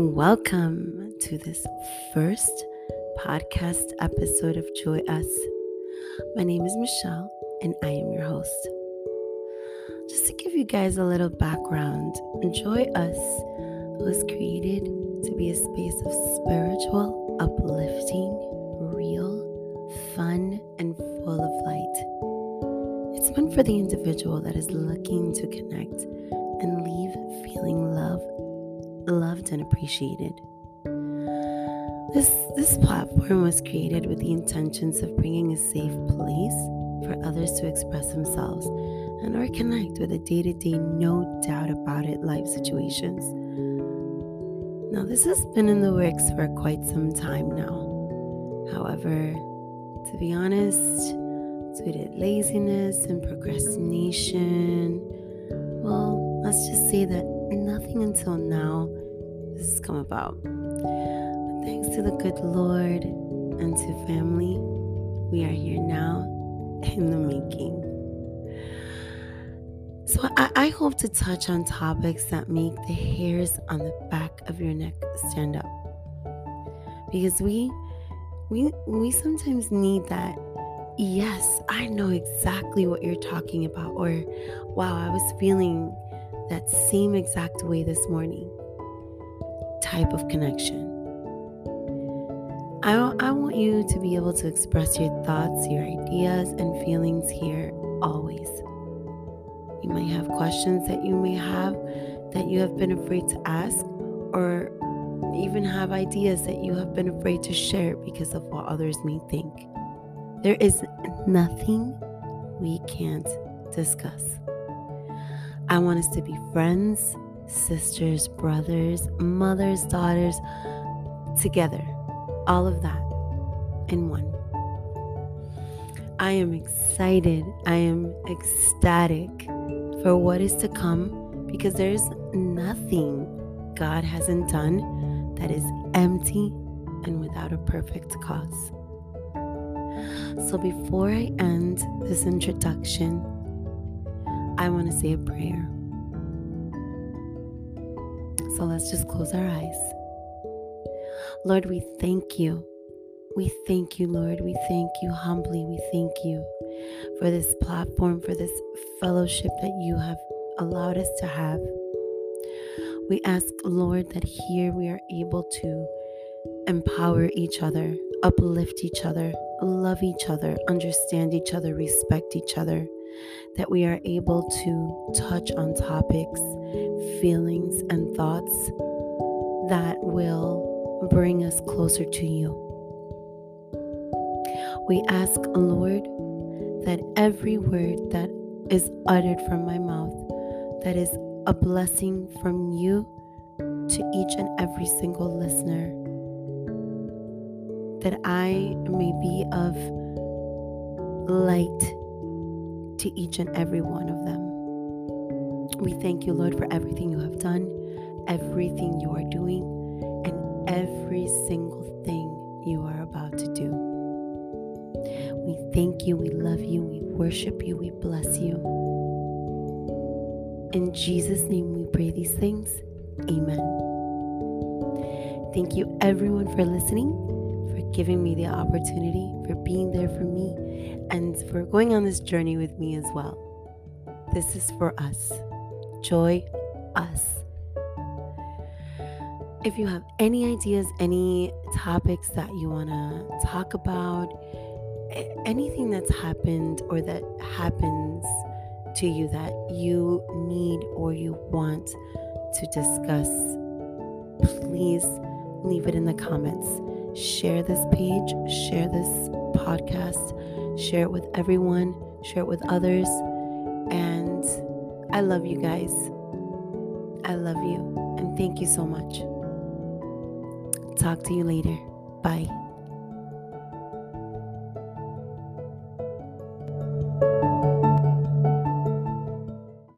Welcome to this first podcast episode of Joy'US. My name is Michelle and I am your host. Just to give you guys a little background, Joy Us was created to be a space of spiritual, uplifting, real, fun, and full of light. It's meant for the individual that is looking to connect loved and appreciated. This, this platform was created with the intentions of bringing a safe place for others to express themselves and or connect with the day-to-day no doubt about it life situations. Now this has been in the works for quite some time now. However, to be honest, due to laziness and procrastination, well, let's just say that nothing until now this has come about. But thanks to the good Lord and to family, we are here now in the making. So I, I hope to touch on topics that make the hairs on the back of your neck stand up. Because we we we sometimes need that yes, I know exactly what you're talking about or wow, I was feeling that same exact way this morning type of connection. I, I want you to be able to express your thoughts, your ideas, and feelings here always. You might have questions that you may have that you have been afraid to ask, or even have ideas that you have been afraid to share because of what others may think. There is nothing we can't discuss. I want us to be friends, sisters, brothers, mothers, daughters, together. All of that in one. I am excited. I am ecstatic for what is to come because there's nothing God hasn't done that is empty and without a perfect cause. So before I end this introduction, I want to say a prayer. So let's just close our eyes. Lord, we thank you. We thank you, Lord. We thank you humbly. We thank you for this platform, for this fellowship that you have allowed us to have. We ask, Lord, that here we are able to empower each other, uplift each other, love each other, understand each other, respect each other, that we are able to touch on topics feelings, and thoughts that will bring us closer to you. We ask, Lord, that every word that is uttered from my mouth, that is a blessing from you to each and every single listener, that I may be of light to each and every one of them. We thank you, Lord, for everything you have done, everything you are doing, and every single thing you are about to do. We thank you, we love you, we worship you, we bless you. In Jesus' name we pray these things. Amen. Thank you, everyone, for listening, for giving me the opportunity, for being there for me, and for going on this journey with me as well. This is for us joy us. If you have any ideas, any topics that you want to talk about, anything that's happened or that happens to you that you need or you want to discuss, please leave it in the comments. Share this page, share this podcast, share it with everyone, share it with others, and I love you guys. I love you. And thank you so much. Talk to you later. Bye.